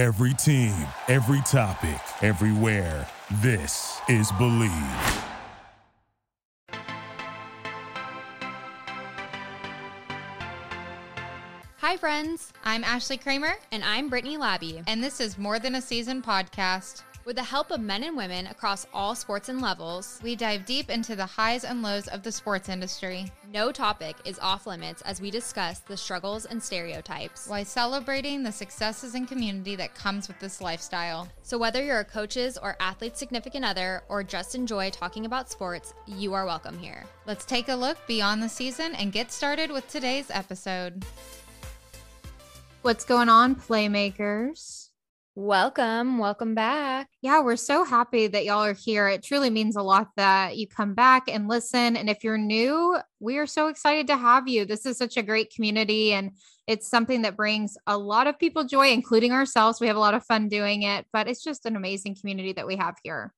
Every team, every topic, everywhere. This is Bleav. Hi, friends. I'm Ashley Kramer, And I'm Brittany Labby. and this is More Than a Season podcast. With the help of men and women across all sports and levels, We dive deep into the highs and lows of the sports industry no topic is off limits as we discuss the struggles and stereotypes. while celebrating the successes and community that comes with this lifestyle. So, whether you're a coach's or athlete's significant other, or just enjoy talking about sports, you are welcome here. Let's take a look beyond the season and get started with today's episode. What's going on, Playmakers? Welcome, welcome back. Yeah, we're so happy that y'all are here. It truly means a lot that you come back and listen. And if you're new, we are so excited to have you. This is such a great community and it's something that brings a lot of people joy, including ourselves. We have a lot of fun doing it, but it's just an amazing community that we have here.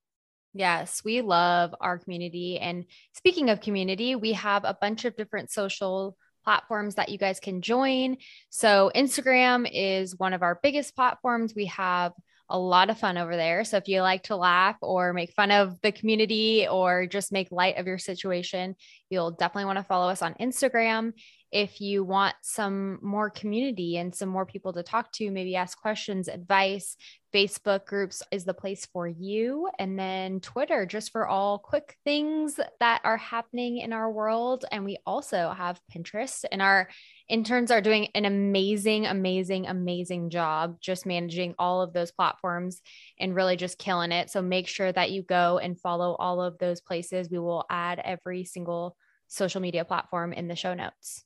Yes, we love our community. And speaking of community, we have a bunch of different social platforms that you guys can join. So, Instagram is one of our biggest platforms. We have a lot of fun over there. So, if you like to laugh or make fun of the community or just make light of your situation, you'll definitely want to follow us on Instagram. If you want some more community and some more people to talk to, maybe ask questions, advice, Facebook groups is the place for you. And then Twitter, just for all quick things that are happening in our world. And we also have Pinterest, and our interns are doing an amazing, amazing, amazing job just managing all of those platforms and really just killing it. So make sure that you go and follow all of those places. We will add every single social media platform in the show notes.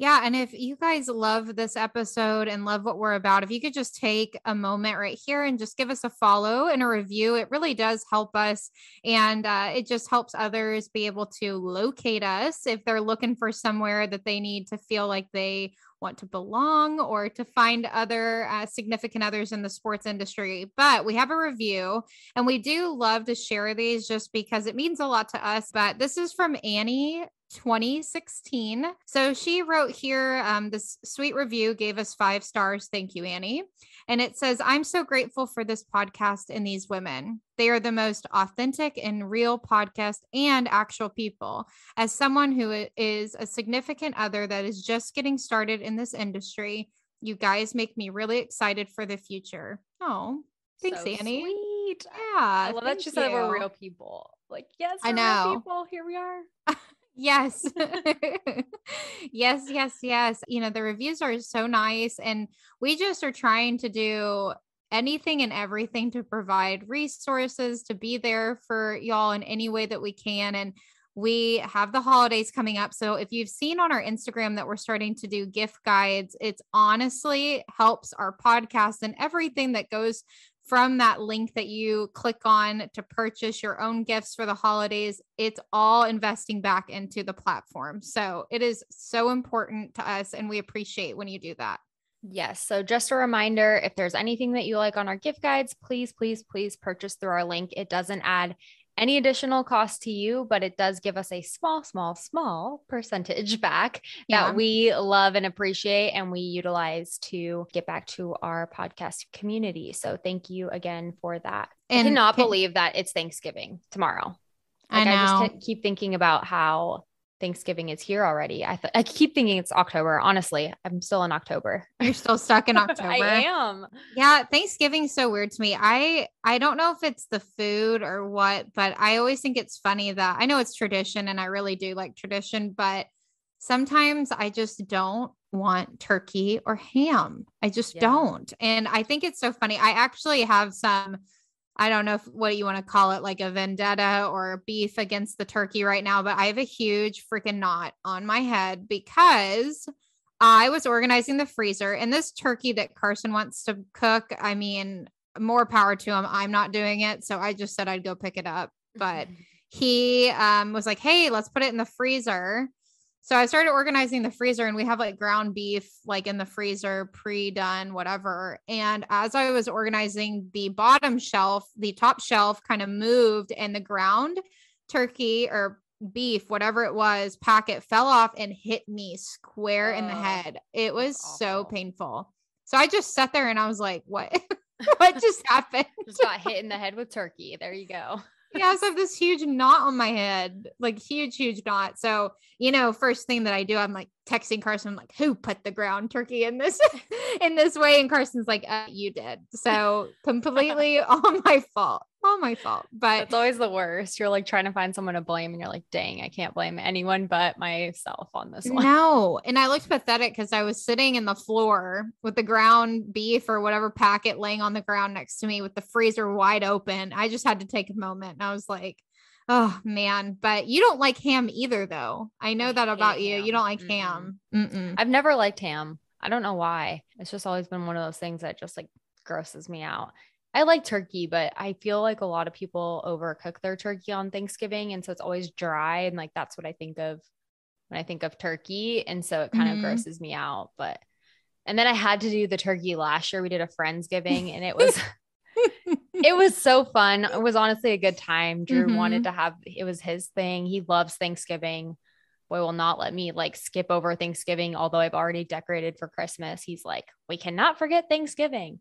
Yeah. And if you guys love this episode and love what we're about, if you could just take a moment right here and just give us a follow and a review, it really does help us. And uh, it just helps others be able to locate us if they're looking for somewhere that they need to feel like they want to belong or to find other uh, significant others in the sports industry. But we have a review and we do love to share these just because it means a lot to us. But this is from Annie 2016. So she wrote here um, this sweet review, gave us five stars. Thank you, Annie. And it says, I'm so grateful for this podcast and these women. They are the most authentic and real podcast and actual people. As someone who is a significant other that is just getting started in this industry, you guys make me really excited for the future. Oh, thanks, So Annie. Sweet. Yeah. I love that she said we're real people. Like, yes, I know. people. Here we are. Yes. yes, yes, yes. You know, the reviews are so nice. And we just are trying to do anything and everything to provide resources, to be there for y'all in any way that we can. And we have the holidays coming up. So if you've seen on our Instagram that we're starting to do gift guides, it's honestly helps our podcast and everything that goes from that link that you click on to purchase your own gifts for the holidays, it's all investing back into the platform. So it is so important to us, and we appreciate when you do that. Yes. So just a reminder if there's anything that you like on our gift guides, please, please, please purchase through our link. It doesn't add any additional cost to you, but it does give us a small, small, small percentage back Yeah. that we love and appreciate and we utilize to get back to our podcast community. So thank you again for that. I cannot can- believe that it's Thanksgiving tomorrow. I Like, I, know. just keep thinking about how Thanksgiving is here already. I th- I keep thinking it's October. Honestly, I'm still in October. You're still stuck in October. I am. Yeah, Thanksgiving's so weird to me. I I don't know if it's the food or what, but I always think it's funny that I know it's tradition and I really do like tradition, but sometimes I just don't want turkey or ham. I just Yeah. don't. And I think it's so funny. I actually have some I don't know if, what you want to call it, like a vendetta or beef against the turkey right now, but I have a huge freaking knot on my head because I was organizing the freezer and this turkey that Carson wants to cook, I mean, more power to him. I'm not doing it. So I just said I'd go pick it up. But he um, was like, hey, let's put it in the freezer. So I started organizing the freezer and we have like ground beef like in the freezer pre-done whatever. And as I was organizing the bottom shelf, the top shelf kind of moved and the ground turkey or beef, whatever it was, packet fell off and hit me square in the head. It was so painful. So I just sat there and I was like, what? what just happened? just got hit in the head with turkey. There you go. Yeah, I have this huge knot on my head, like huge, huge knot. So, you know, first thing that I do, I'm like texting Carson, I'm like, who put the ground turkey in this in this way? And Carson's like, uh, you did. So completely all my fault all my fault. But it's always the worst. You're like trying to find someone to blame, and you're like, dang, I can't blame anyone but myself on this one. No. And I looked pathetic because I was sitting in the floor with the ground beef or whatever packet laying on the ground next to me with the freezer wide open. I just had to take a moment and I was like, oh man. But you don't like ham either, though. I know that about you. Ham. You don't like mm ham. Mm-mm. I've never liked ham. I don't know why. It's just always been one of those things that just like grosses me out. I like turkey, but I feel like a lot of people overcook their turkey on Thanksgiving. And so it's always dry. And like that's what I think of when I think of turkey. And so it kind mm-hmm. of grosses me out. But and then I had to do the turkey last year. We did a Friendsgiving and it was it was so fun. It was honestly a good time. Drew mm-hmm. wanted to have it was his thing. He loves Thanksgiving. Boy will not let me like skip over Thanksgiving, although I've already decorated for Christmas. He's like, we cannot forget Thanksgiving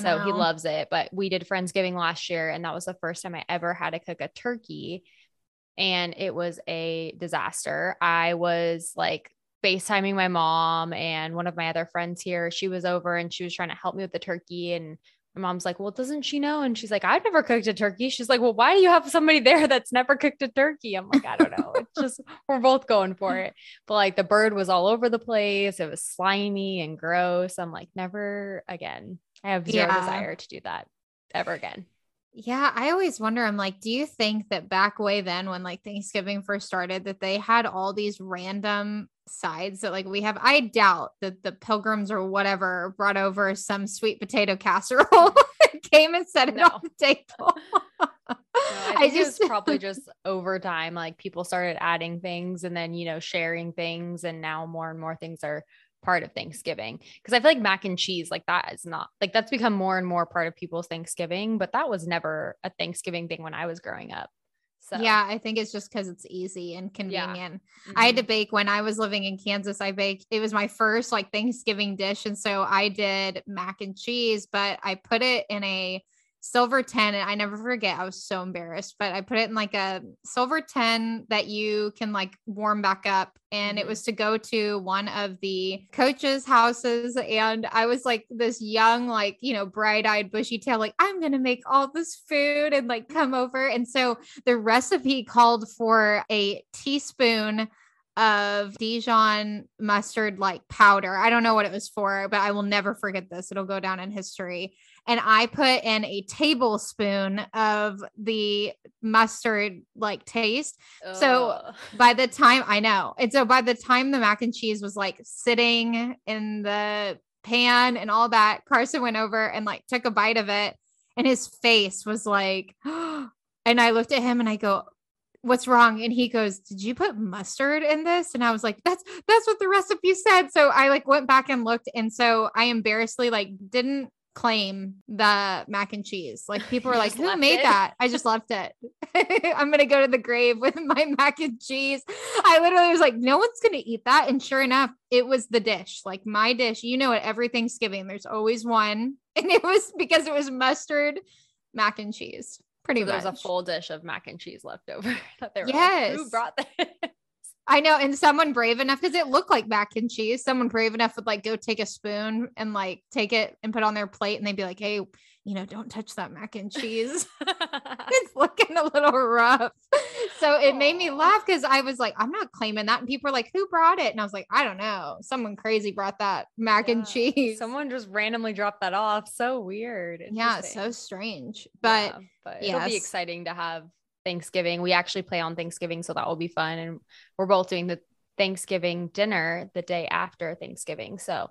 so he loves it. But we did Friendsgiving last year, and that was the first time I ever had to cook a turkey. And it was a disaster. I was like FaceTiming my mom and one of my other friends here. She was over and she was trying to help me with the turkey. And my mom's like, Well, doesn't she know? And she's like, I've never cooked a turkey. She's like, Well, why do you have somebody there that's never cooked a turkey? I'm like, I don't know. It's just, we're both going for it. But like the bird was all over the place. It was slimy and gross. I'm like, Never again. I have zero yeah. desire to do that ever again. Yeah, I always wonder. I'm like, do you think that back way then, when like Thanksgiving first started, that they had all these random sides that like we have? I doubt that the pilgrims or whatever brought over some sweet potato casserole, mm. came and set it no. on the table. no, I, I just probably just over time, like people started adding things and then you know sharing things, and now more and more things are part of Thanksgiving because I feel like mac and cheese, like that is not like that's become more and more part of people's Thanksgiving, but that was never a Thanksgiving thing when I was growing up. So yeah, I think it's just because it's easy and convenient. Yeah. Mm-hmm. I had to mm-hmm. bake when I was living in Kansas. I baked, it was my first like Thanksgiving dish. And so I did mac and cheese, but I put it in a silver 10 and i never forget i was so embarrassed but i put it in like a silver 10 that you can like warm back up and it mm-hmm. was to go to one of the coaches houses and i was like this young like you know bright-eyed bushy tail like i'm gonna make all this food and like come over and so the recipe called for a teaspoon of Dijon mustard like powder. I don't know what it was for, but I will never forget this. It'll go down in history and I put in a tablespoon of the mustard like taste. Ugh. So by the time I know, and so by the time the mac and cheese was like sitting in the pan and all that, Carson went over and like took a bite of it, and his face was like, and I looked at him and I go, what's wrong and he goes did you put mustard in this and i was like that's that's what the recipe said so i like went back and looked and so i embarrassingly like didn't claim the mac and cheese. Like people were like, "Who made it? that?" I just left it. I'm gonna go to the grave with my mac and cheese. I literally was like, "No one's gonna eat that," and sure enough, it was the dish. Like my dish. You know, at every Thanksgiving, there's always one, and it was because it was mustard mac and cheese. Pretty so much. There's a full dish of mac and cheese left over. that they were yes. Like, Who brought that? I know, and someone brave enough because it looked like mac and cheese. Someone brave enough would like go take a spoon and like take it and put on their plate, and they'd be like, "Hey, you know, don't touch that mac and cheese. it's looking a little rough." So it Aww. made me laugh because I was like, "I'm not claiming that," and people were like, "Who brought it?" And I was like, "I don't know. Someone crazy brought that mac yeah. and cheese. Someone just randomly dropped that off. So weird. Yeah, so strange. But yeah, but yes. it'll be exciting to have Thanksgiving. We actually play on Thanksgiving, so that will be fun. And we're both doing the Thanksgiving dinner the day after Thanksgiving. So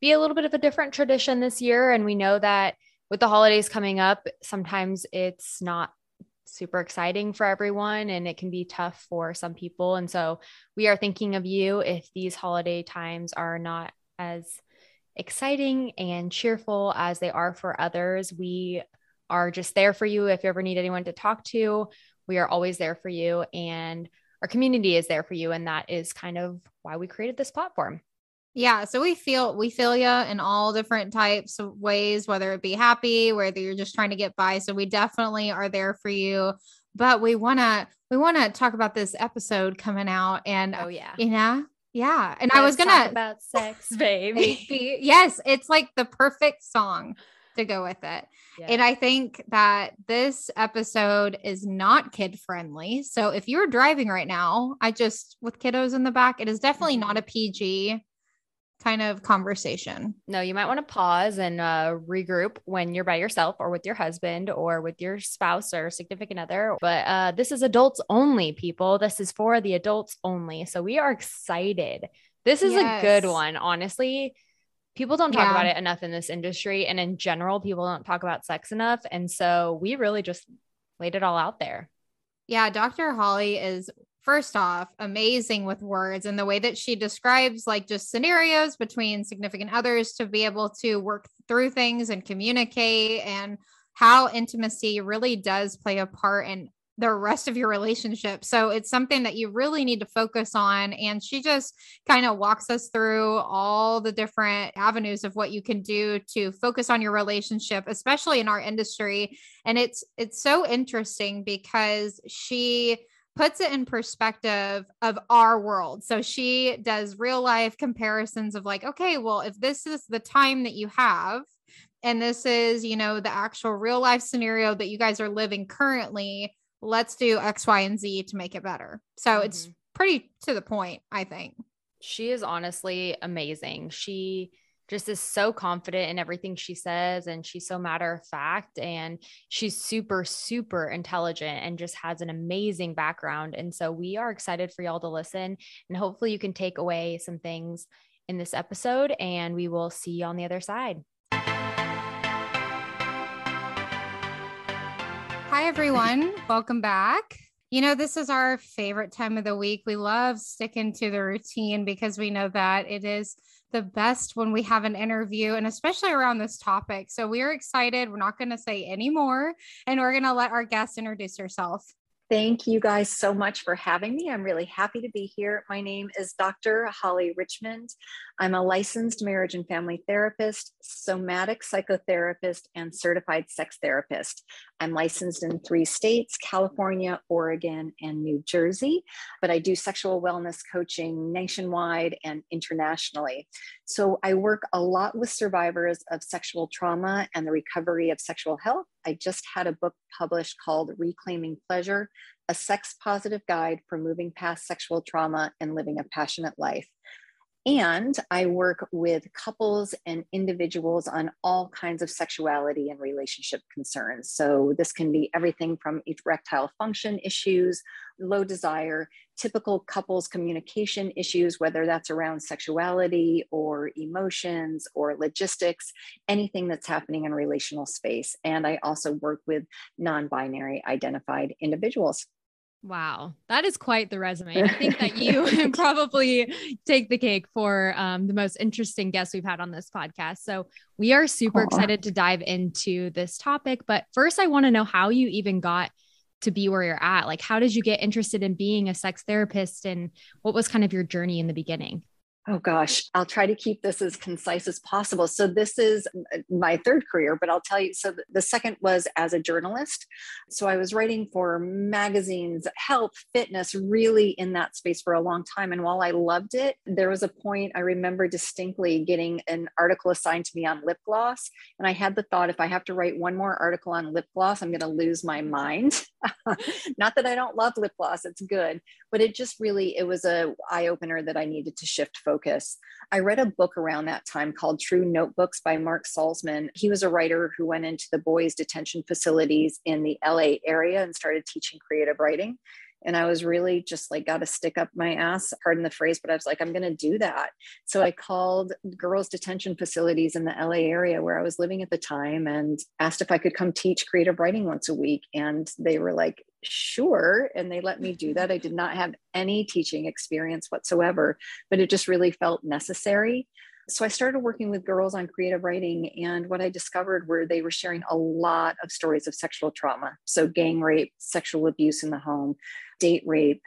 be a little bit of a different tradition this year. And we know that with the holidays coming up, sometimes it's not super exciting for everyone and it can be tough for some people. And so we are thinking of you if these holiday times are not as exciting and cheerful as they are for others. We are just there for you if you ever need anyone to talk to. We are always there for you, and our community is there for you. And that is kind of why we created this platform. Yeah, so we feel we feel you in all different types of ways, whether it be happy, whether you're just trying to get by. So we definitely are there for you. But we wanna we wanna talk about this episode coming out, and Oh yeah. you know, yeah. And Let's I was gonna about sex, baby. Baby. yes, it's like the perfect song to go with it. And I think that this episode is not kid friendly. So if you're driving right now, I just with kiddos in the back, it is definitely not a PG kind of conversation. no, you might want to pause and uh, regroup when you're by yourself or with your husband or with your spouse or significant other. But uh, this is adults only, people. This is for the adults only. So we are excited. This is a good one, honestly. People don't talk Yeah. about it enough in this industry. And in general, people don't talk about sex enough. And so we really just laid it all out there. Yeah, Dr. Holly is first off amazing with words and the way that she describes like just scenarios between significant others to be able to work through things and communicate and how intimacy really does play a part in the rest of your relationship. So it's something that you really need to focus on. And she just kind of walks us through all the different avenues of what you can do to focus on your relationship, especially in our industry. And it's it's so interesting because she puts it in perspective of our world. So she does real life comparisons of like okay well if this is the time that you have and this is you know the actual real life scenario that you guys are living currently let's do x y and z to make it better so it's Mhm. pretty to the point i think She is honestly amazing. She just is so confident in everything she says and she's so matter of fact and she's super super intelligent and just has an amazing background and so we are excited for y'all to listen and hopefully you can take away some things in this episode and we will see you on the other side. Hi, everyone. Welcome back. You know, this is our favorite time of the week. We love sticking to the routine because we know that it is the best when we have an interview and especially around this topic. So we're excited. We're not going to say any more and we're going to let our guest introduce herself. Thank you guys so much for having me. I'm really happy to be here. My name is Dr. Holly Richmond. I'm a licensed marriage and family therapist, somatic psychotherapist, and certified sex therapist. I'm licensed in three states California, Oregon, and New Jersey, but I do sexual wellness coaching nationwide and internationally. So I work a lot with survivors of sexual trauma and the recovery of sexual health. I just had a book published called Reclaiming Pleasure A Sex Positive Guide for Moving Past Sexual Trauma and Living a Passionate Life. And I work with couples and individuals on all kinds of sexuality and relationship concerns. So, this can be everything from erectile function issues, low desire, typical couples communication issues, whether that's around sexuality or emotions or logistics, anything that's happening in relational space. And I also work with non binary identified individuals. Wow, that is quite the resume. I think that you probably take the cake for um, the most interesting guest we've had on this podcast. So we are super excited to dive into this topic. But first, I want to know how you even got to be where you're at. Like, how did you get interested in being a sex therapist, and what was kind of your journey in the beginning? Oh gosh, I'll try to keep this as concise as possible. So, this is uh, my third career, but I'll tell you. So, the second was as a journalist. So, I was writing for magazines, health, fitness, really in that space for a long time. And while I loved it, there was a point I remember distinctly getting an article assigned to me on lip gloss. And I had the thought if I have to write one more article on lip gloss, I'm going to lose my mind. Not that I don't love lip gloss, it's good but it just really it was a eye opener that I needed to shift focus. I read a book around that time called True Notebooks by Mark Salzman. He was a writer who went into the boys detention facilities in the LA area and started teaching creative writing. And I was really just like, got to stick up my ass, pardon the phrase, but I was like, I'm going to do that. So I called girls' detention facilities in the LA area where I was living at the time and asked if I could come teach creative writing once a week. And they were like, sure. And they let me do that. I did not have any teaching experience whatsoever, but it just really felt necessary. So I started working with girls on creative writing. And what I discovered were they were sharing a lot of stories of sexual trauma. So gang rape, sexual abuse in the home, date rape.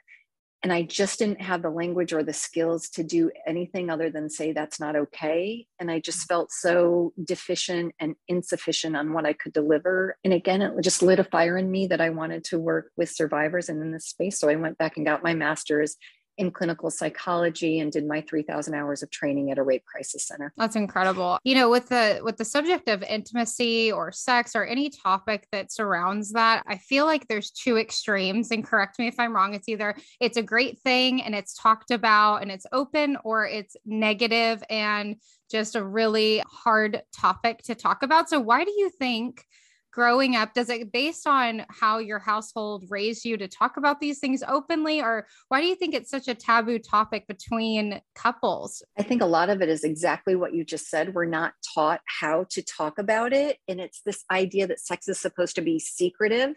and I just didn't have the language or the skills to do anything other than say that's not okay. And I just felt so deficient and insufficient on what I could deliver. And again, it just lit a fire in me that I wanted to work with survivors and in this space. So I went back and got my master's in clinical psychology and did my 3000 hours of training at a rape crisis center. That's incredible. You know, with the with the subject of intimacy or sex or any topic that surrounds that, I feel like there's two extremes and correct me if I'm wrong. It's either it's a great thing and it's talked about and it's open or it's negative and just a really hard topic to talk about. So why do you think growing up does it based on how your household raised you to talk about these things openly or why do you think it's such a taboo topic between couples? I think a lot of it is exactly what you just said. We're not taught how to talk about it and it's this idea that sex is supposed to be secretive.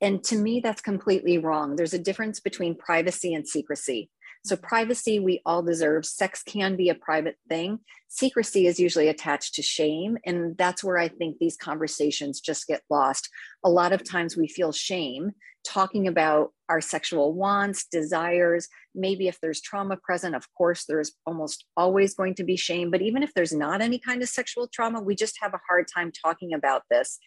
And to me that's completely wrong. There's a difference between privacy and secrecy so, privacy we all deserve. Sex can be a private thing. Secrecy is usually attached to shame. And that's where I think these conversations just get lost. A lot of times we feel shame talking about our sexual wants, desires. Maybe if there's trauma present, of course, there's almost always going to be shame. But even if there's not any kind of sexual trauma, we just have a hard time talking about this.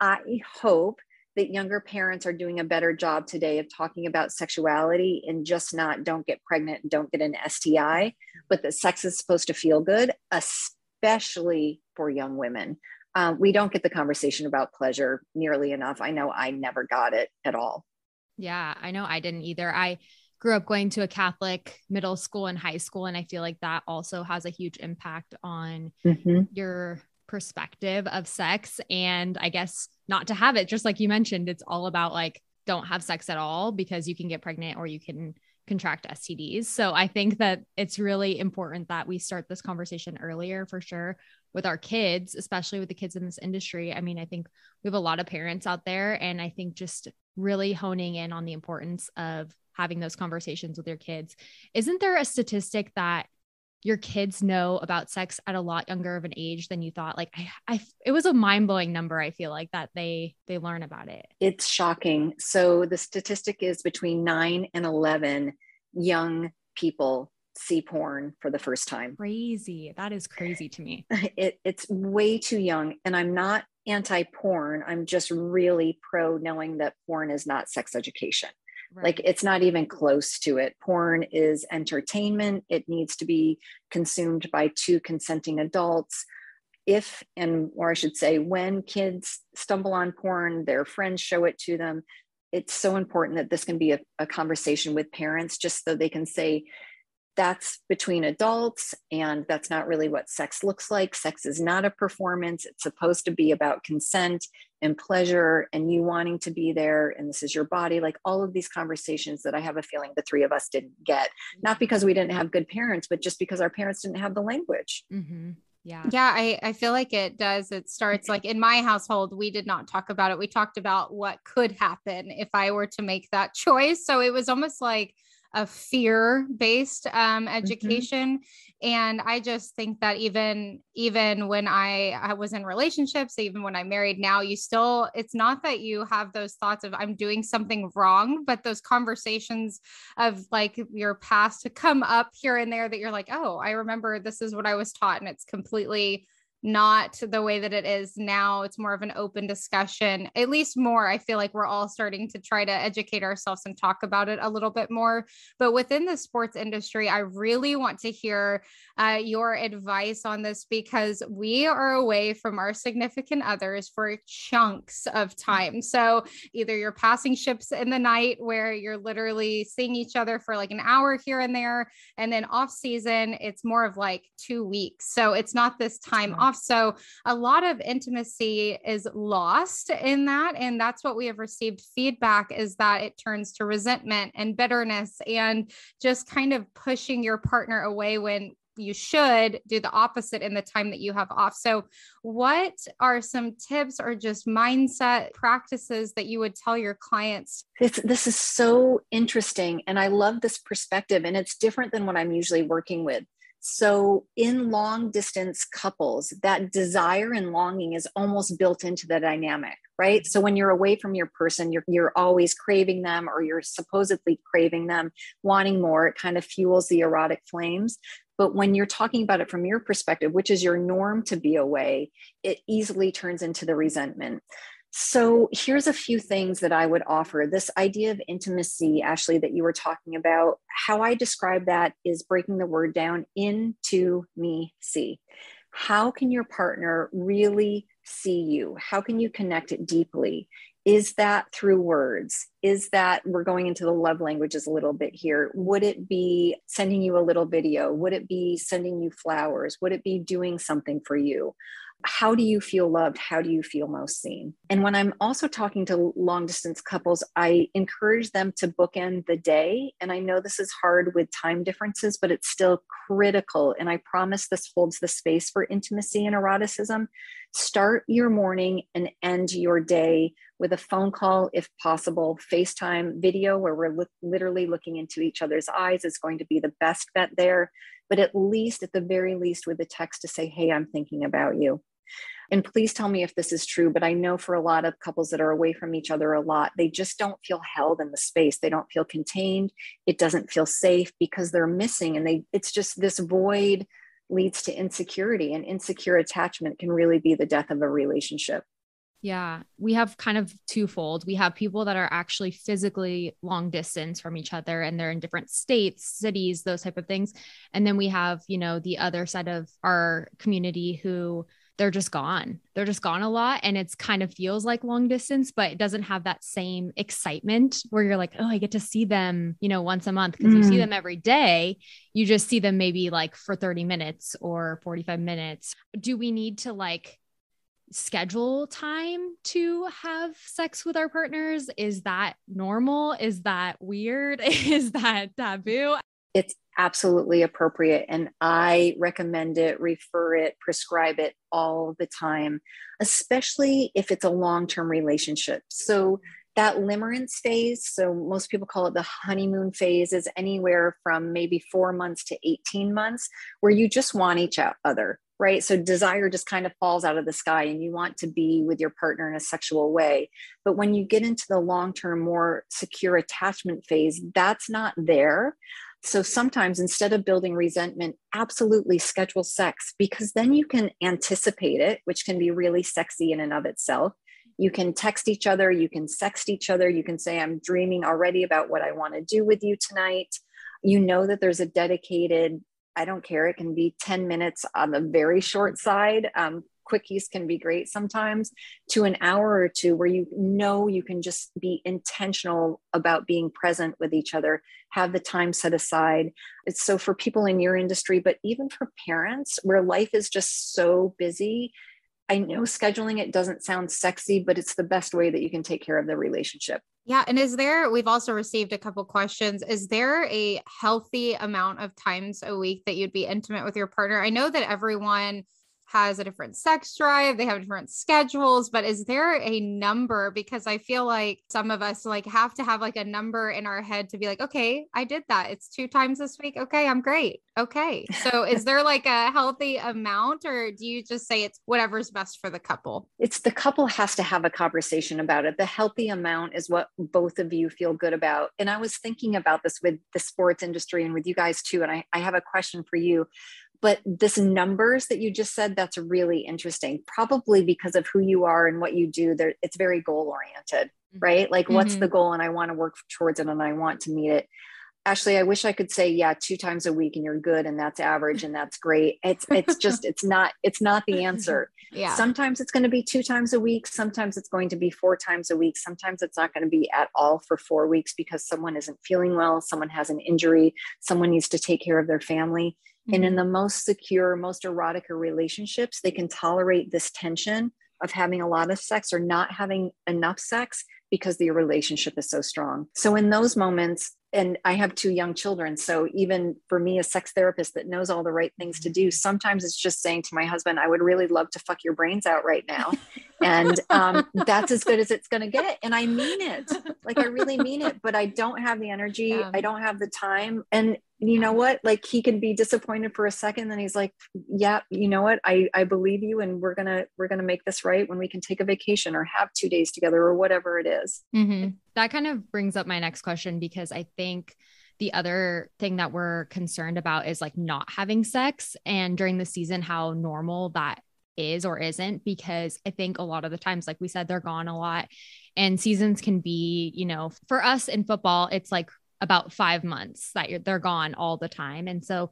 I hope that younger parents are doing a better job today of talking about sexuality and just not don't get pregnant and don't get an STI, but that sex is supposed to feel good, especially for young women. Um, we don't get the conversation about pleasure nearly enough. I know I never got it at all. Yeah, I know I didn't either. I grew up going to a Catholic middle school and high school, and I feel like that also has a huge impact on mm-hmm. your perspective of sex and I guess not to have it just like you mentioned it's all about like don't have sex at all because you can get pregnant or you can contract STDs. So I think that it's really important that we start this conversation earlier for sure with our kids, especially with the kids in this industry. I mean, I think we have a lot of parents out there and I think just really honing in on the importance of having those conversations with your kids. Isn't there a statistic that your kids know about sex at a lot younger of an age than you thought. Like I, I it was a mind-blowing number i feel like that they they learn about it. It's shocking. So the statistic is between 9 and 11 young people see porn for the first time. Crazy. That is crazy to me. It, it's way too young and i'm not anti-porn. I'm just really pro knowing that porn is not sex education Right. Like it's not even close to it. Porn is entertainment. It needs to be consumed by two consenting adults. If and or I should say when kids stumble on porn, their friends show it to them. It's so important that this can be a, a conversation with parents just so they can say, that's between adults and that's not really what sex looks like sex is not a performance it's supposed to be about consent and pleasure and you wanting to be there and this is your body like all of these conversations that i have a feeling the three of us didn't get not because we didn't have good parents but just because our parents didn't have the language mm-hmm. Yeah. Yeah. I, I feel like it does. It starts like in my household, we did not talk about it. We talked about what could happen if I were to make that choice. So it was almost like a fear based um, mm-hmm. education mm-hmm. and i just think that even even when I, I was in relationships even when i'm married now you still it's not that you have those thoughts of i'm doing something wrong but those conversations of like your past to come up here and there that you're like oh i remember this is what i was taught and it's completely not the way that it is now. It's more of an open discussion, at least more. I feel like we're all starting to try to educate ourselves and talk about it a little bit more. But within the sports industry, I really want to hear uh, your advice on this because we are away from our significant others for chunks of time. So either you're passing ships in the night where you're literally seeing each other for like an hour here and there. And then off season, it's more of like two weeks. So it's not this time off so a lot of intimacy is lost in that. And that's what we have received feedback is that it turns to resentment and bitterness and just kind of pushing your partner away when you should do the opposite in the time that you have off. So, what are some tips or just mindset practices that you would tell your clients? It's, this is so interesting. And I love this perspective. And it's different than what I'm usually working with So, in long distance couples, that desire and longing is almost built into the dynamic, right? So, when you're away from your person, you're, you're always craving them or you're supposedly craving them, wanting more. It kind of fuels the erotic flames. But when you're talking about it from your perspective, which is your norm to be away, it easily turns into the resentment. So here's a few things that I would offer. This idea of intimacy, Ashley, that you were talking about, how I describe that is breaking the word down into me see. How can your partner really see you? How can you connect it deeply? Is that through words? Is that we're going into the love languages a little bit here? Would it be sending you a little video? Would it be sending you flowers? Would it be doing something for you? How do you feel loved? How do you feel most seen? And when I'm also talking to long distance couples, I encourage them to bookend the day. And I know this is hard with time differences, but it's still critical. And I promise this holds the space for intimacy and eroticism. Start your morning and end your day with a phone call, if possible, FaceTime video where we're li- literally looking into each other's eyes is going to be the best bet there but at least, at the very least, with a text to say, Hey, I'm thinking about you. And please tell me if this is true, but I know for a lot of couples that are away from each other a lot, they just don't feel held in the space. They don't feel contained. It doesn't feel safe because they're missing. And they it's just this void leads to insecurity and insecure attachment can really be the death of a relationship. Yeah, we have kind of twofold. We have people that are actually physically long distance from each other and they're in different states, cities, those type of things. And then we have, you know, the other side of our community who they're just gone. They're just gone a lot and it's kind of feels like long distance, but it doesn't have that same excitement where you're like, "Oh, I get to see them, you know, once a month because mm. you see mm. them every day. You just see them maybe like for 30 minutes or 45 minutes." Do we need to like schedule time to have sex with our partners? Is that normal? Is that weird? Is that taboo? It's absolutely appropriate. And I recommend it, refer it, prescribe it all the time, especially if it's a long term relationship. So, that limerence phase, so most people call it the honeymoon phase, is anywhere from maybe four months to 18 months, where you just want each other right? So desire just kind of falls out of the sky and you want to be with your partner in a sexual way. But when you get into the long term, more secure attachment phase, that's not there. So sometimes instead of building resentment, absolutely schedule sex because then you can anticipate it, which can be really sexy in and of itself. You can text each other, you can sext each other, you can say, I'm dreaming already about what I want to do with you tonight. You know that there's a dedicated I don't care. It can be 10 minutes on the very short side. Um, quickies can be great sometimes to an hour or two where you know you can just be intentional about being present with each other have the time set aside it's so for people in your industry but even for parents where life is just so busy i know scheduling it doesn't sound sexy but it's the best way that you can take care of the relationship yeah. And is there, we've also received a couple questions. Is there a healthy amount of times a week that you'd be intimate with your partner? I know that everyone has a different sex drive, they have different schedules, but is there a number? Because I feel like some of us like have to have like a number in our head to be like, okay, I did that. It's two times this week. Okay, I'm great. Okay. So is there like a healthy amount or do you just say it's whatever's best for the couple? It's the couple has to have a conversation about it. The healthy amount is what both of you feel good about. And I was thinking about this with the sports industry and with you guys too. And I, I have a question for you but this numbers that you just said that's really interesting probably because of who you are and what you do there it's very goal oriented mm-hmm. right like mm-hmm. what's the goal and i want to work towards it and i want to meet it Ashley, I wish I could say, yeah, two times a week and you're good and that's average and that's great. It's it's just it's not it's not the answer. Yeah. Sometimes it's going to be two times a week, sometimes it's going to be four times a week, sometimes it's not going to be at all for four weeks because someone isn't feeling well, someone has an injury, someone needs to take care of their family. Mm-hmm. And in mm-hmm. the most secure, most erotic relationships, they can tolerate this tension of having a lot of sex or not having enough sex because the relationship is so strong. So in those moments, and I have two young children. So even for me, a sex therapist that knows all the right things to do, sometimes it's just saying to my husband, I would really love to fuck your brains out right now. and um, that's as good as it's going to get. And I mean it. Like I really mean it, but I don't have the energy. Yeah. I don't have the time. And you know what like he can be disappointed for a second then he's like yeah you know what i i believe you and we're gonna we're gonna make this right when we can take a vacation or have two days together or whatever it is. Mm-hmm. that kind of brings up my next question because i think the other thing that we're concerned about is like not having sex and during the season how normal that is or isn't because i think a lot of the times like we said they're gone a lot and seasons can be you know for us in football it's like about five months that they're gone all the time. And so,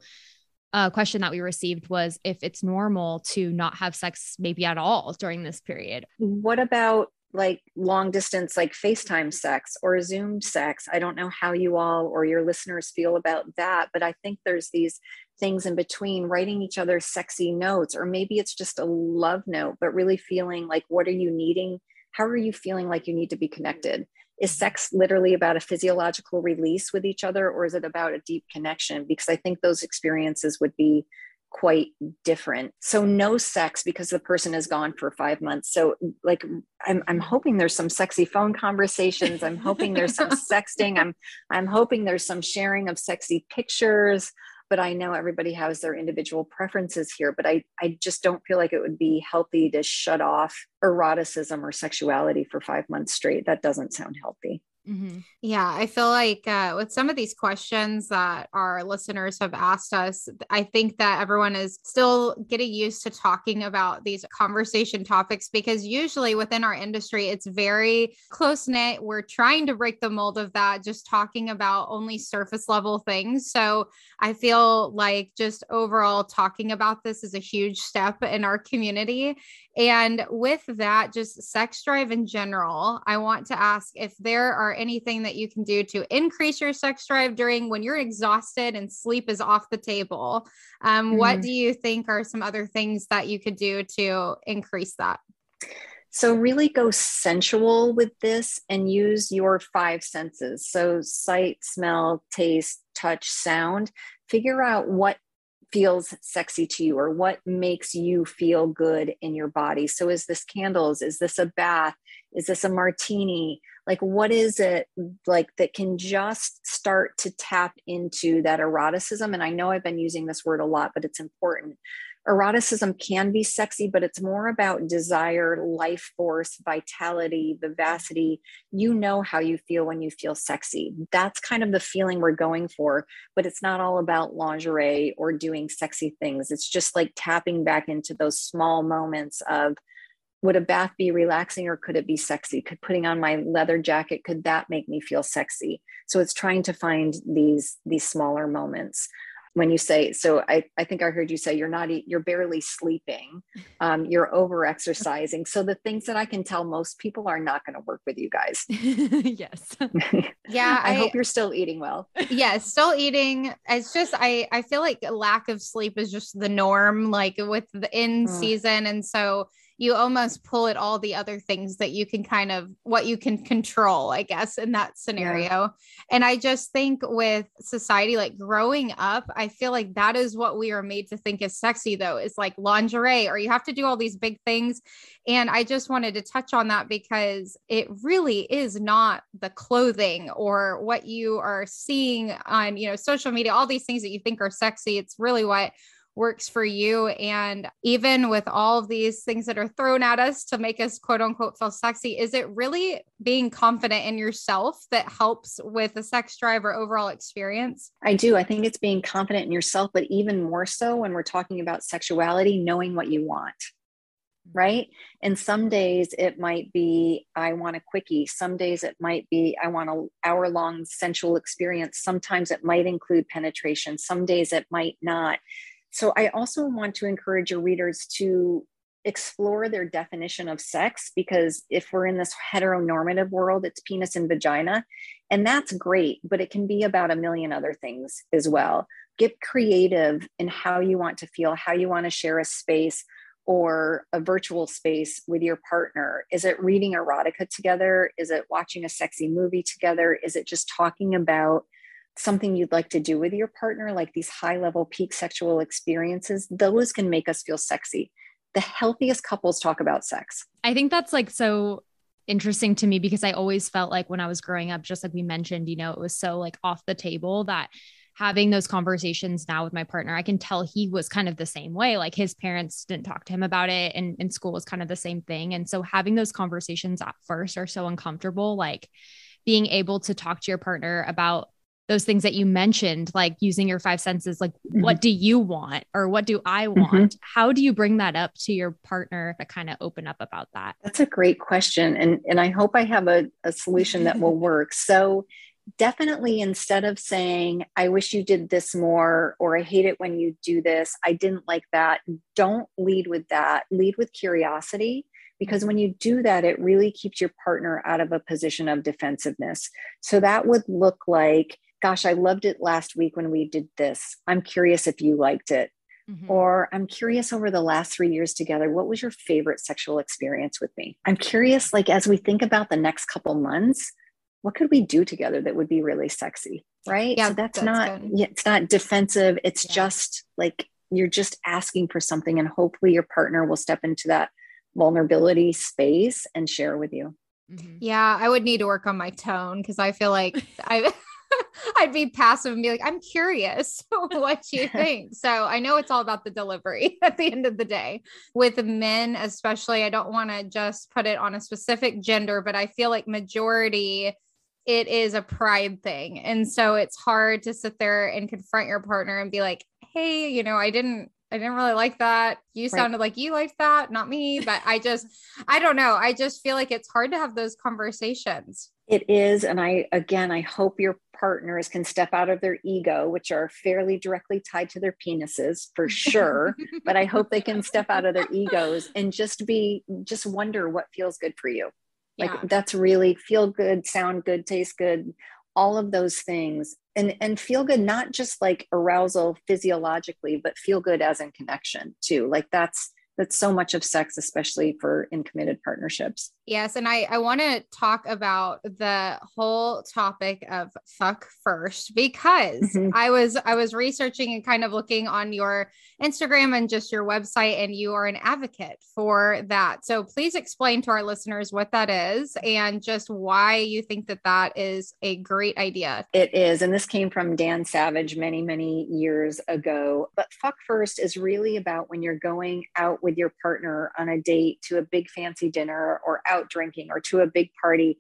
a question that we received was if it's normal to not have sex maybe at all during this period. What about like long distance, like FaceTime sex or Zoom sex? I don't know how you all or your listeners feel about that, but I think there's these things in between writing each other sexy notes, or maybe it's just a love note, but really feeling like, what are you needing? How are you feeling like you need to be connected? Is sex literally about a physiological release with each other or is it about a deep connection? Because i think those experiences would be quite different. So no sex because the person is gone for five months. So like i'm, I'm hoping there's some sexy phone conversations. I'm hoping there's some sexting. I'm i'm hoping there's some sharing of sexy pictures but I know everybody has their individual preferences here. But I, I just don't feel like it would be healthy to shut off eroticism or sexuality for five months straight. That doesn't sound healthy. Mm-hmm. Yeah, I feel like uh, with some of these questions that our listeners have asked us, I think that everyone is still getting used to talking about these conversation topics because usually within our industry, it's very close knit. We're trying to break the mold of that, just talking about only surface level things. So I feel like just overall talking about this is a huge step in our community. And with that, just sex drive in general, I want to ask if there are anything that you can do to increase your sex drive during when you're exhausted and sleep is off the table. Um, mm-hmm. What do you think are some other things that you could do to increase that? So, really go sensual with this and use your five senses. So, sight, smell, taste, touch, sound. Figure out what feels sexy to you or what makes you feel good in your body. So, is this candles? Is this a bath? Is this a martini? Like, what is it like that can just start to tap into that eroticism? And I know I've been using this word a lot, but it's important eroticism can be sexy, but it's more about desire, life force, vitality, vivacity. You know how you feel when you feel sexy. That's kind of the feeling we're going for, but it's not all about lingerie or doing sexy things. It's just like tapping back into those small moments of would a bath be relaxing or could it be sexy? Could putting on my leather jacket, could that make me feel sexy? So it's trying to find these these smaller moments when you say so I, I think i heard you say you're not you're barely sleeping um, you're over exercising so the things that i can tell most people are not going to work with you guys. Yes. Yeah I, I, hope you're still eating well. Yeah still eating. It's just i i feel like lack of sleep is just the norm like with the in season. And so you almost pull at all the other things that you can kind of what you can control, I guess, in that scenario. Yeah. And I just think with society, like growing up, I feel like that is what we are made to think is sexy, though, is like lingerie, or you have to do all these big things. And I just wanted to touch on that because it really is not the clothing or what you are seeing on, you know, social media, all these things that you think are sexy. It's really what works for you. And even with all of these things that are thrown at us to make us quote unquote feel sexy, is it really being confident in yourself that helps with the sex drive or overall experience? I do. I think it's being confident in yourself, but even more so when we're talking about sexuality, knowing what you want mm-hmm. right? And some days it might be, I want a quickie. Some days it might be, I want an hour long sensual experience. Sometimes it might include penetration. Some days it might not. So I also want to encourage your readers to explore their definition of sex because if we're in this heteronormative world, it's penis and vagina. And that's great, but it can be about a million other things as well. Get creative in how you want to feel, how you want to share a space or a virtual space with your partner. Is it reading erotica together? Is it watching a sexy movie together? Is it just talking about something you'd like to do with your partner, like these high level peak sexual experiences, those can make us feel sexy. The healthiest couples talk about sex. I think that's like so interesting to me because I always felt like when I was growing up, just like we mentioned, you know, it was so like off the table that having those conversations now with my partner, I can tell he was kind of the same way. Like his parents didn't talk to him about it, and in school was kind of the same thing. And so having those conversations at first are so uncomfortable. Like being able to talk to your partner about those things that you mentioned, like using your five senses, like mm-hmm. what do you want or what do I mm-hmm. want? Mm-hmm. How do you bring that up to your partner to kind of open up about that? That's a great question. And, and I hope I have a, a solution that will work. So definitely instead of saying, I wish you did this more, or I hate it when you do this, I didn't like that, don't lead with that. Lead with curiosity because when you do that, it really keeps your partner out of a position of defensiveness. So that would look like, gosh, I loved it last week when we did this. I'm curious if you liked it. Mm-hmm. Or I'm curious over the last three years together, what was your favorite sexual experience with me? I'm curious, like, as we think about the next couple months, what could we do together that would be really sexy right yeah so that's, that's not good. it's not defensive it's yeah. just like you're just asking for something and hopefully your partner will step into that vulnerability space and share with you mm-hmm. yeah i would need to work on my tone because i feel like i I'd be passive and be like, I'm curious what you think. So I know it's all about the delivery at the end of the day. With men, especially, I don't want to just put it on a specific gender, but I feel like majority it is a pride thing. And so it's hard to sit there and confront your partner and be like, hey, you know, I didn't I didn't really like that. You sounded right. like you liked that, not me. But I just, I don't know. I just feel like it's hard to have those conversations. It is. And I, again, I hope your partners can step out of their ego, which are fairly directly tied to their penises for sure. but I hope they can step out of their egos and just be, just wonder what feels good for you like yeah. that's really feel good sound good taste good all of those things and and feel good not just like arousal physiologically but feel good as in connection too like that's that's so much of sex especially for in committed partnerships Yes, and I I want to talk about the whole topic of fuck first because mm-hmm. I was I was researching and kind of looking on your Instagram and just your website and you are an advocate for that. So please explain to our listeners what that is and just why you think that that is a great idea. It is and this came from Dan Savage many many years ago. But fuck first is really about when you're going out with your partner on a date to a big fancy dinner or out out drinking or to a big party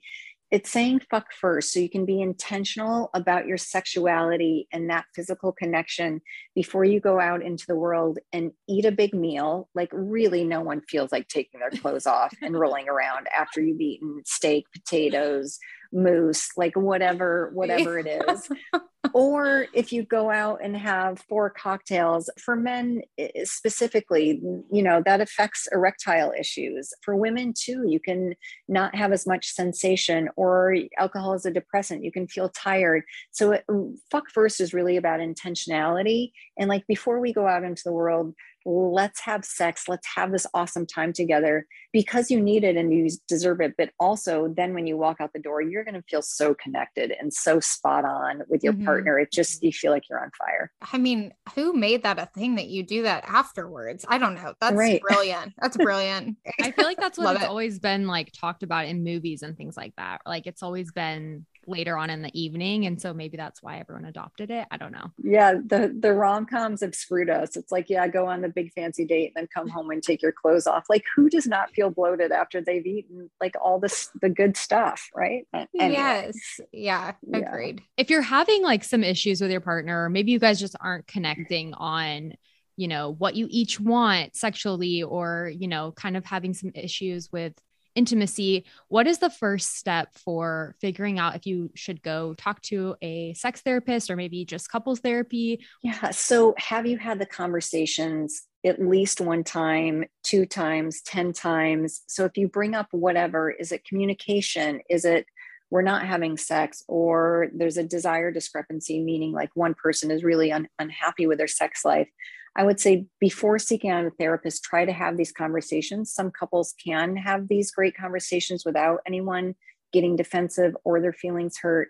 it's saying fuck first. So you can be intentional about your sexuality and that physical connection before you go out into the world and eat a big meal. Like really no one feels like taking their clothes off and rolling around after you've eaten steak potatoes mousse like whatever whatever it is. Or if you go out and have four cocktails for men eh, eh, specifically you know that affects erectile issues. For women too you can not have as much sensation or alcohol is a depressant. You can feel tired. So it, mm, fuck first is really about intentionality. And like before we go out into the world let's have sex let's have this awesome time together because you need it and you deserve it. But also then when you walk out the door you're going to feel so connected and so spot on with your mm-hmm. partner. It just you feel like you're on fire. I mean who made that a thing that you do that afterwards? I don't know. That's right. brilliant. That's brilliant. I feel like that's what it's it. always been like talked about in movies and things like that. Like it's always been later on in the evening. And so maybe that's why everyone adopted it. I don't know. Yeah the the rom-coms have screwed us. It's like yeah go on the big fancy date and then come home and take your clothes off. Like who does not feel bloated after they've eaten like all this the good stuff right? Anyway. yes. Yeah agreed. Yeah. if you're having like some issues with your partner or maybe you guys just aren't connecting on you know what you each want sexually or you know kind of having some issues with intimacy, what is the first step for figuring out if you should go talk to a sex therapist or maybe just couples therapy? Yeah. So, have you had the conversations at least one time, two times, 10 times? So, if you bring up whatever, is it communication? Is it we're not having sex or there's a desire discrepancy meaning like one person is really un- unhappy with their sex life I would say before seeking out a therapist, try to have these conversations. Some couples can have these great conversations without anyone getting defensive or their feelings hurt.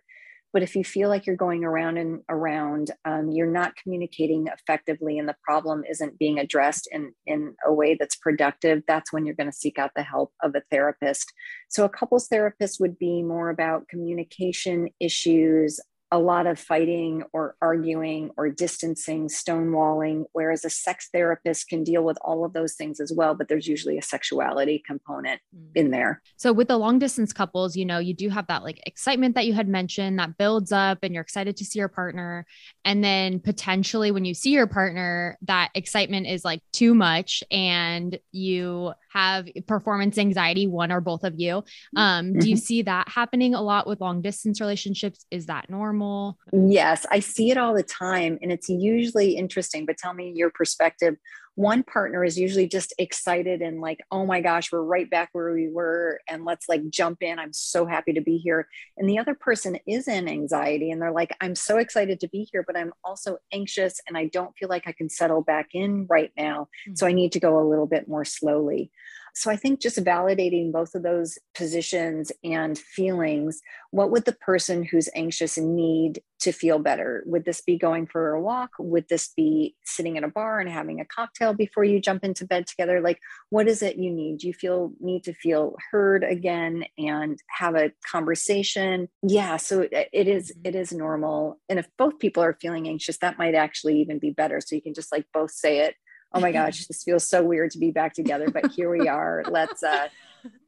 But if you feel like you're going around and around, um, you're not communicating effectively, and the problem isn't being addressed in, in a way that's productive, that's when you're going to seek out the help of a therapist. So, a couples therapist would be more about communication issues, a lot of fighting or arguing or distancing, stonewalling, whereas a sex therapist can deal with all of those things as well, but there's usually a sexuality component mm. in there. So with the long distance couples, you know, you do have that like excitement that you had mentioned that builds up and you're excited to see your partner. And then potentially when you see your partner, that excitement is like too much and you have performance anxiety, one or both of you. Um, mm-hmm. Do you mm-hmm. see that happening a lot with long distance relationships? Is that normal? Yes, I see it all the time. And it's usually interesting, but tell me your perspective one partner is usually just excited and like, oh my gosh, we're right back where we were. And let's like jump in. I'm so happy to be here. And the other person is in anxiety and they're like, I'm so excited to be here, but I'm also anxious and I don't feel like I can settle back in right now. Mm-hmm. So I need to go a little bit more slowly. So I think just validating both of those positions and feelings, what would the person who's anxious need to feel better? Would this be going for a walk? Would this be sitting in a bar and having a cocktail before you jump into bed together? Like, what is it you need? You feel need to feel heard again and have a conversation. Yeah, so it is mm-hmm. it is normal. And if both people are feeling anxious, that might actually even be better. So you can just like both say it oh my gosh, this feels so weird to be back together, but here we are. Let's uh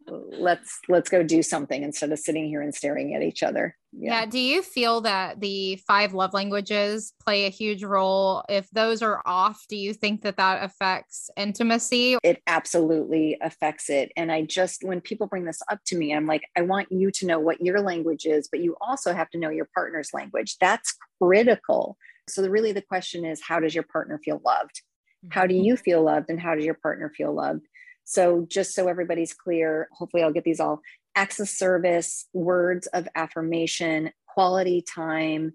let's let's go do something instead of sitting here and staring at each other. Yeah. yeah. Do you feel that the five love languages play a huge role? If those are off, do you think that that affects intimacy? It absolutely affects it. And I just, when people bring this up to me, I'm like, I want you to know what your language is, but you also have to know your partner's language. That's critical. So, the, really, the question is, how does your partner feel loved? How do mm-hmm. you feel loved and how does your partner feel loved? So, just so everybody's clear, hopefully, I'll get these all acts of service, words of affirmation, quality time,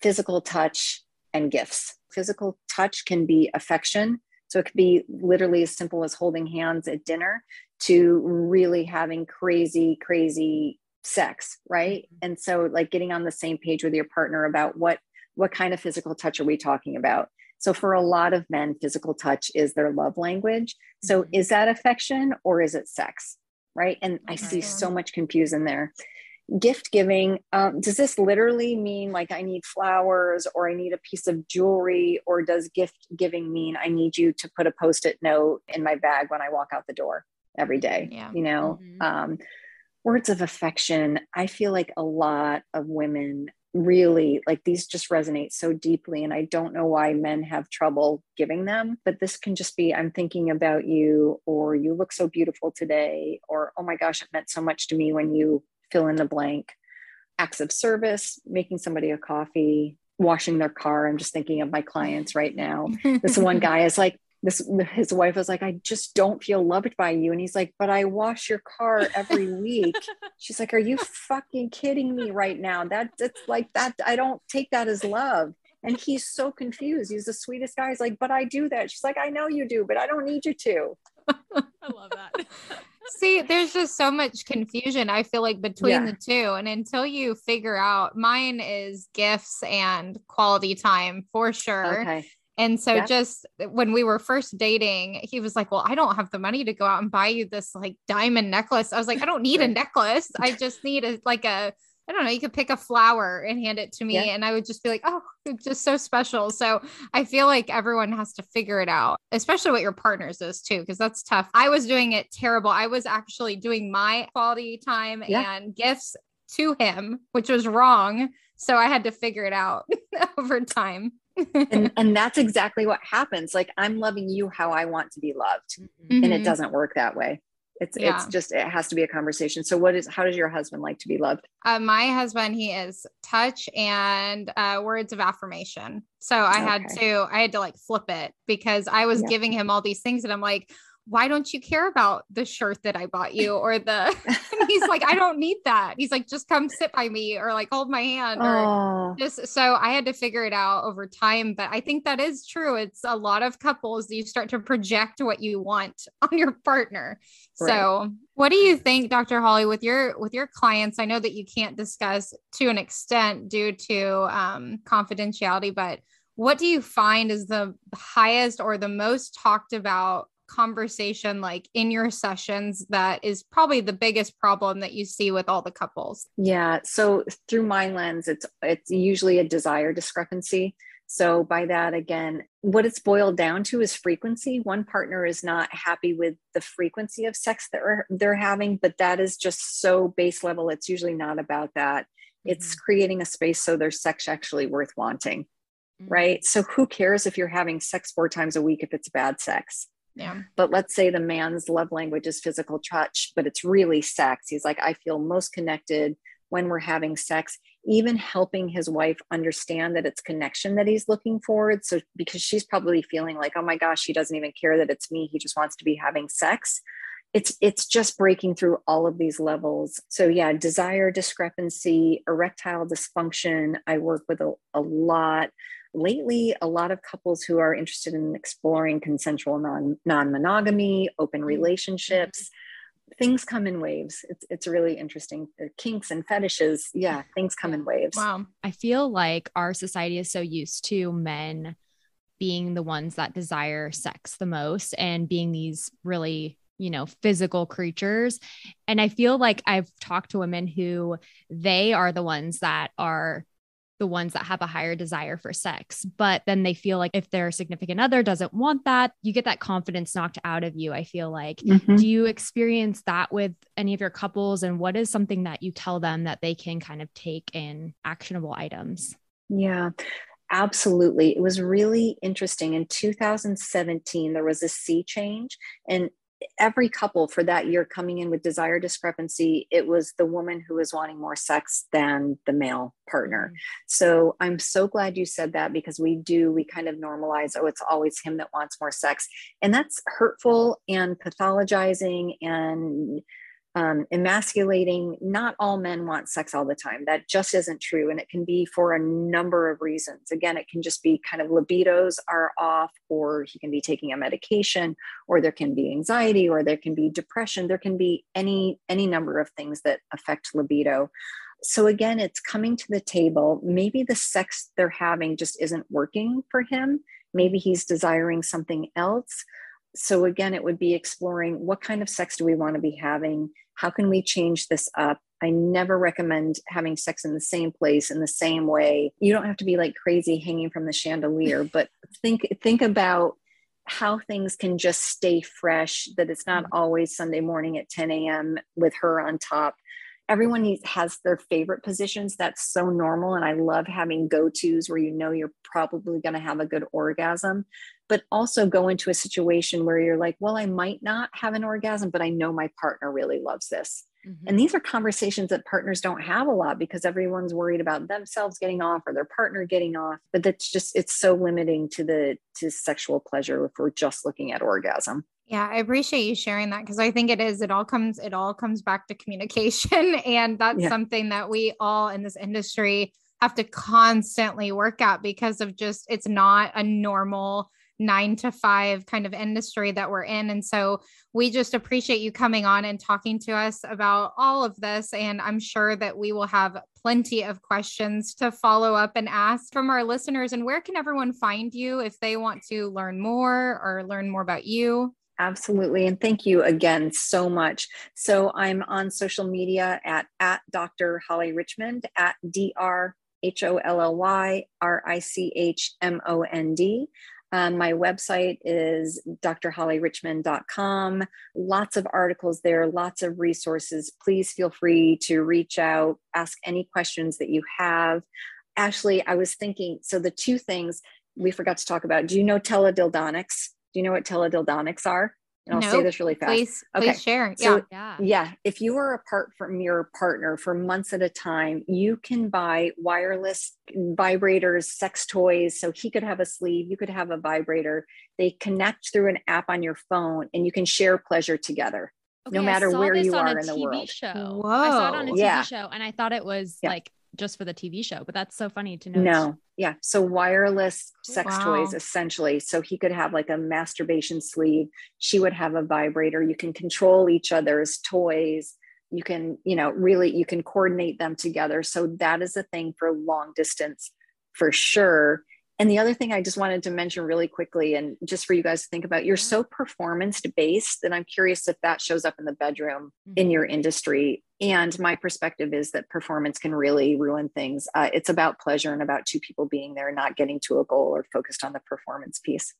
physical touch, and gifts. Physical touch can be affection. So, it could be literally as simple as holding hands at dinner to really having crazy, crazy sex, right? Mm-hmm. And so, like getting on the same page with your partner about what what kind of physical touch are we talking about so for a lot of men, physical touch is their love language. So mm-hmm. is that affection or is it sex? Right. And I see so much confusion there. Gift giving, um, does this literally mean like I need flowers or I need a piece of jewelry? Or does gift giving mean I need you to put a post it note in my bag when I walk out the door every day? Yeah. You know, mm-hmm. um, words of affection. I feel like a lot of women really like these just resonate so deeply and i don't know why men have trouble giving them but this can just be i'm thinking about you or you look so beautiful today or oh my gosh it meant so much to me when you fill in the blank. Acts of service making somebody a coffee washing their car i'm just thinking of my clients right now. This one guy is like this his wife was like i just don't feel loved by you. And he's like but i wash your car every week. She's like are you fucking kidding me right now? That it's like that i don't take that as love. And he's so confused. He's the sweetest guy. He's like but i do that. She's like i know you do but i don't need you to. I love that. See, there's just so much confusion, I feel like, between yeah. the two. And until you figure out, mine is gifts and quality time for sure. Okay. And so yeah. just uh, when we were first dating, he was like, Well, I don't have the money to go out and buy you this like diamond necklace. I was like, I don't need a necklace. I just need a like a I don't know, you could pick a flower and hand it to me. Yeah. And I would just be like, oh, it's just so special. So I feel like everyone has to figure it out, especially what your partners is too, because that's tough. I was doing it terrible. I was actually doing my quality time yeah. and gifts to him, which was wrong. So I had to figure it out over time and, and that's exactly what happens. Like I'm loving you how I want to be loved. Mm-hmm. And it mm-hmm. doesn't work that way. It's yeah. it's just it has to be a conversation. So what is how does your husband like to be loved? Uh, my husband, he is touch and uh, words of affirmation. So I okay. had to I had to like flip it because I was yeah. giving him all these things and I'm like, why don't you care about the shirt that I bought you or the he's like I don't need that. He's like just come sit by me or like hold my hand or just so I had to figure it out over time but I think that is true. It's a lot of couples you start to project what you want on your partner. Right. So what do you think Dr. Holly with your with your clients? I know that you can't discuss to an extent due to um, confidentiality but what do you find is the highest or the most talked about conversation like in your sessions that is probably the biggest problem that you see with all the couples? Yeah. So through my lens, it's it's usually a desire discrepancy. So by that again, what it's boiled down to is frequency. One partner is not happy with the frequency of sex that they're, they're having, but that is just so base level. It's usually not about that. It's mm-hmm. creating a space so there's sex actually worth wanting. Mm-hmm. Right. So who cares if you're having sex four times a week if it's bad sex? Yeah. But let's say the man's love language is physical touch, but it's really sex. He's like, I feel most connected when we're having sex, even helping his wife understand that it's connection that he's looking for. So, because she's probably feeling like, oh my gosh, he doesn't even care that it's me. He just wants to be having sex. It's it's just breaking through all of these levels. So yeah, desire discrepancy, erectile dysfunction. I work with a, a lot lately a lot of couples who are interested in exploring consensual non non-monogamy open mm-hmm. relationships things come in waves. It's it's really interesting. The kinks and fetishes, yeah, things come in waves. Wow. I feel like our society is so used to men being the ones that desire sex the most and being these really you know physical creatures and i feel like i've talked to women who they are the ones that are the ones that have a higher desire for sex. But then they feel like if their significant other doesn't want that, you get that confidence knocked out of you. I feel like. Mm-hmm. Do you experience that with any of your couples? And what is something that you tell them that they can kind of take in actionable items? Yeah. Absolutely. It was really interesting. In 2017, there was a sea change, and every couple for that year coming in with desire discrepancy, it was the woman who was wanting more sex than the male partner. Mm-hmm. So I'm so glad you said that because we do, we kind of normalize, oh, it's always him that wants more sex. And that's hurtful and pathologizing and um, emasculating. Not all men want sex all the time. That just isn't true. And it can be for a number of reasons. Again, it can just be kind of libidos are off, or he can be taking a medication, or there can be anxiety, or there can be depression. There can be any any number of things that affect libido. So again, it's coming to the table. Maybe the sex they're having just isn't working for him. Maybe he's desiring something else so again it would be exploring what kind of sex do we want to be having? How can we change this up? I never recommend having sex in the same place in the same way. You don't have to be like crazy hanging from the chandelier but think think about how things can just stay fresh that it's not mm-hmm. always sunday morning at 10 a.m with her on top everyone has their favorite positions. That's so normal. And I love having go tos where you know you're probably going to have a good orgasm, but also go into a situation where you're like, well, I might not have an orgasm, but I know my partner really loves this. Mm-hmm. And these are conversations that partners don't have a lot because everyone's worried about themselves getting off or their partner getting off. But that's just, it's so limiting to the, to sexual pleasure if we're just looking at orgasm. Yeah, I appreciate you sharing that because I think it is, it all comes, it all comes back to communication. And that's yeah. something that we all in this industry have to constantly work at because of just, it's not a normal nine to five kind of industry that we're in. And so we just appreciate you coming on and talking to us about all of this. And I'm sure that we will have plenty of questions to follow up and ask from our listeners. And where can everyone find you if they want to learn more or learn more about you? Absolutely. And thank you again so much. So I'm on social media at, at Dr. Holly Richmond, at D-R H O L L Y R I C H M O N D. Um, my website is drhollyrichmond.com. Lots of articles there, lots of resources. Please feel free to reach out, ask any questions that you have. Ashley, I was thinking so the two things we forgot to talk about. Do you know teledildonics? Do you know what teledildonics are? And I'll nope. say this really fast. Please, okay. please share. So, yeah. Yeah. If you are apart from your partner for months at a time, you can buy wireless vibrators, sex toys. So he could have a sleeve, you could have a vibrator. They connect through an app on your phone and you can share pleasure together. Okay, no matter where you are in the TV world. Show. Whoa. I saw it on a TV yeah. show and I thought it was yeah. like just for the TV show, but that's so funny to know. No, yeah. So wireless sex wow. toys essentially. So he could have like a masturbation sleeve. She would have a vibrator. You can control each other's toys. You can, you know, really you can coordinate them together. So that is a thing for long distance for sure. And the other thing I just wanted to mention really quickly, and just for you guys to think about, you're so performance based that I'm curious if that shows up in the bedroom mm-hmm. in your industry. And my perspective is that performance can really ruin things. Uh, it's about pleasure and about two people being there, not getting to a goal or focused on the performance piece.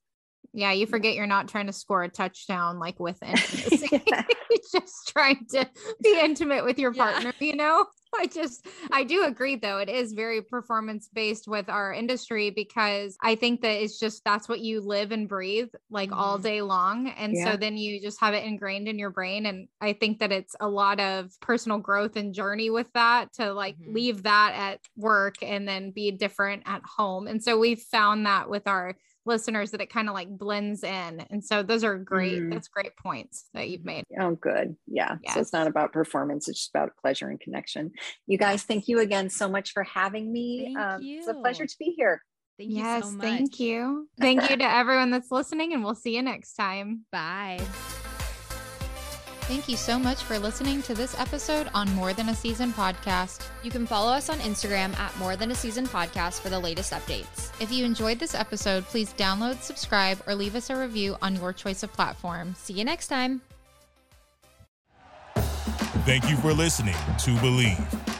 Yeah, you forget you're not trying to score a touchdown like with intimacy. you're just trying to be intimate with your partner, yeah. you know? I just I do agree though. It is very performance based with our industry because I think that it's just that's what you live and breathe like mm-hmm. all day long. And yeah. so then you just have it ingrained in your brain. And I think that it's a lot of personal growth and journey with that to like mm-hmm. leave that at work and then be different at home. And so we've found that with our listeners that it kind of like blends in. And so those are great. Mm. That's great points that you've made. Oh, good. Yeah. Yes. So it's not about performance, it's just about pleasure and connection. You guys, thank you again so much for having me. Um, it's a pleasure to be here. Thank yes, so thank you. Thank you to everyone that's listening, and we'll see you next time. Bye. Thank you so much for listening to this episode on More Than a Season podcast. You can follow us on Instagram at More Than a Season podcast for the latest updates. If you enjoyed this episode, please download, subscribe, or leave us a review on your choice of platform. See you next time. Thank you for listening to Bleav.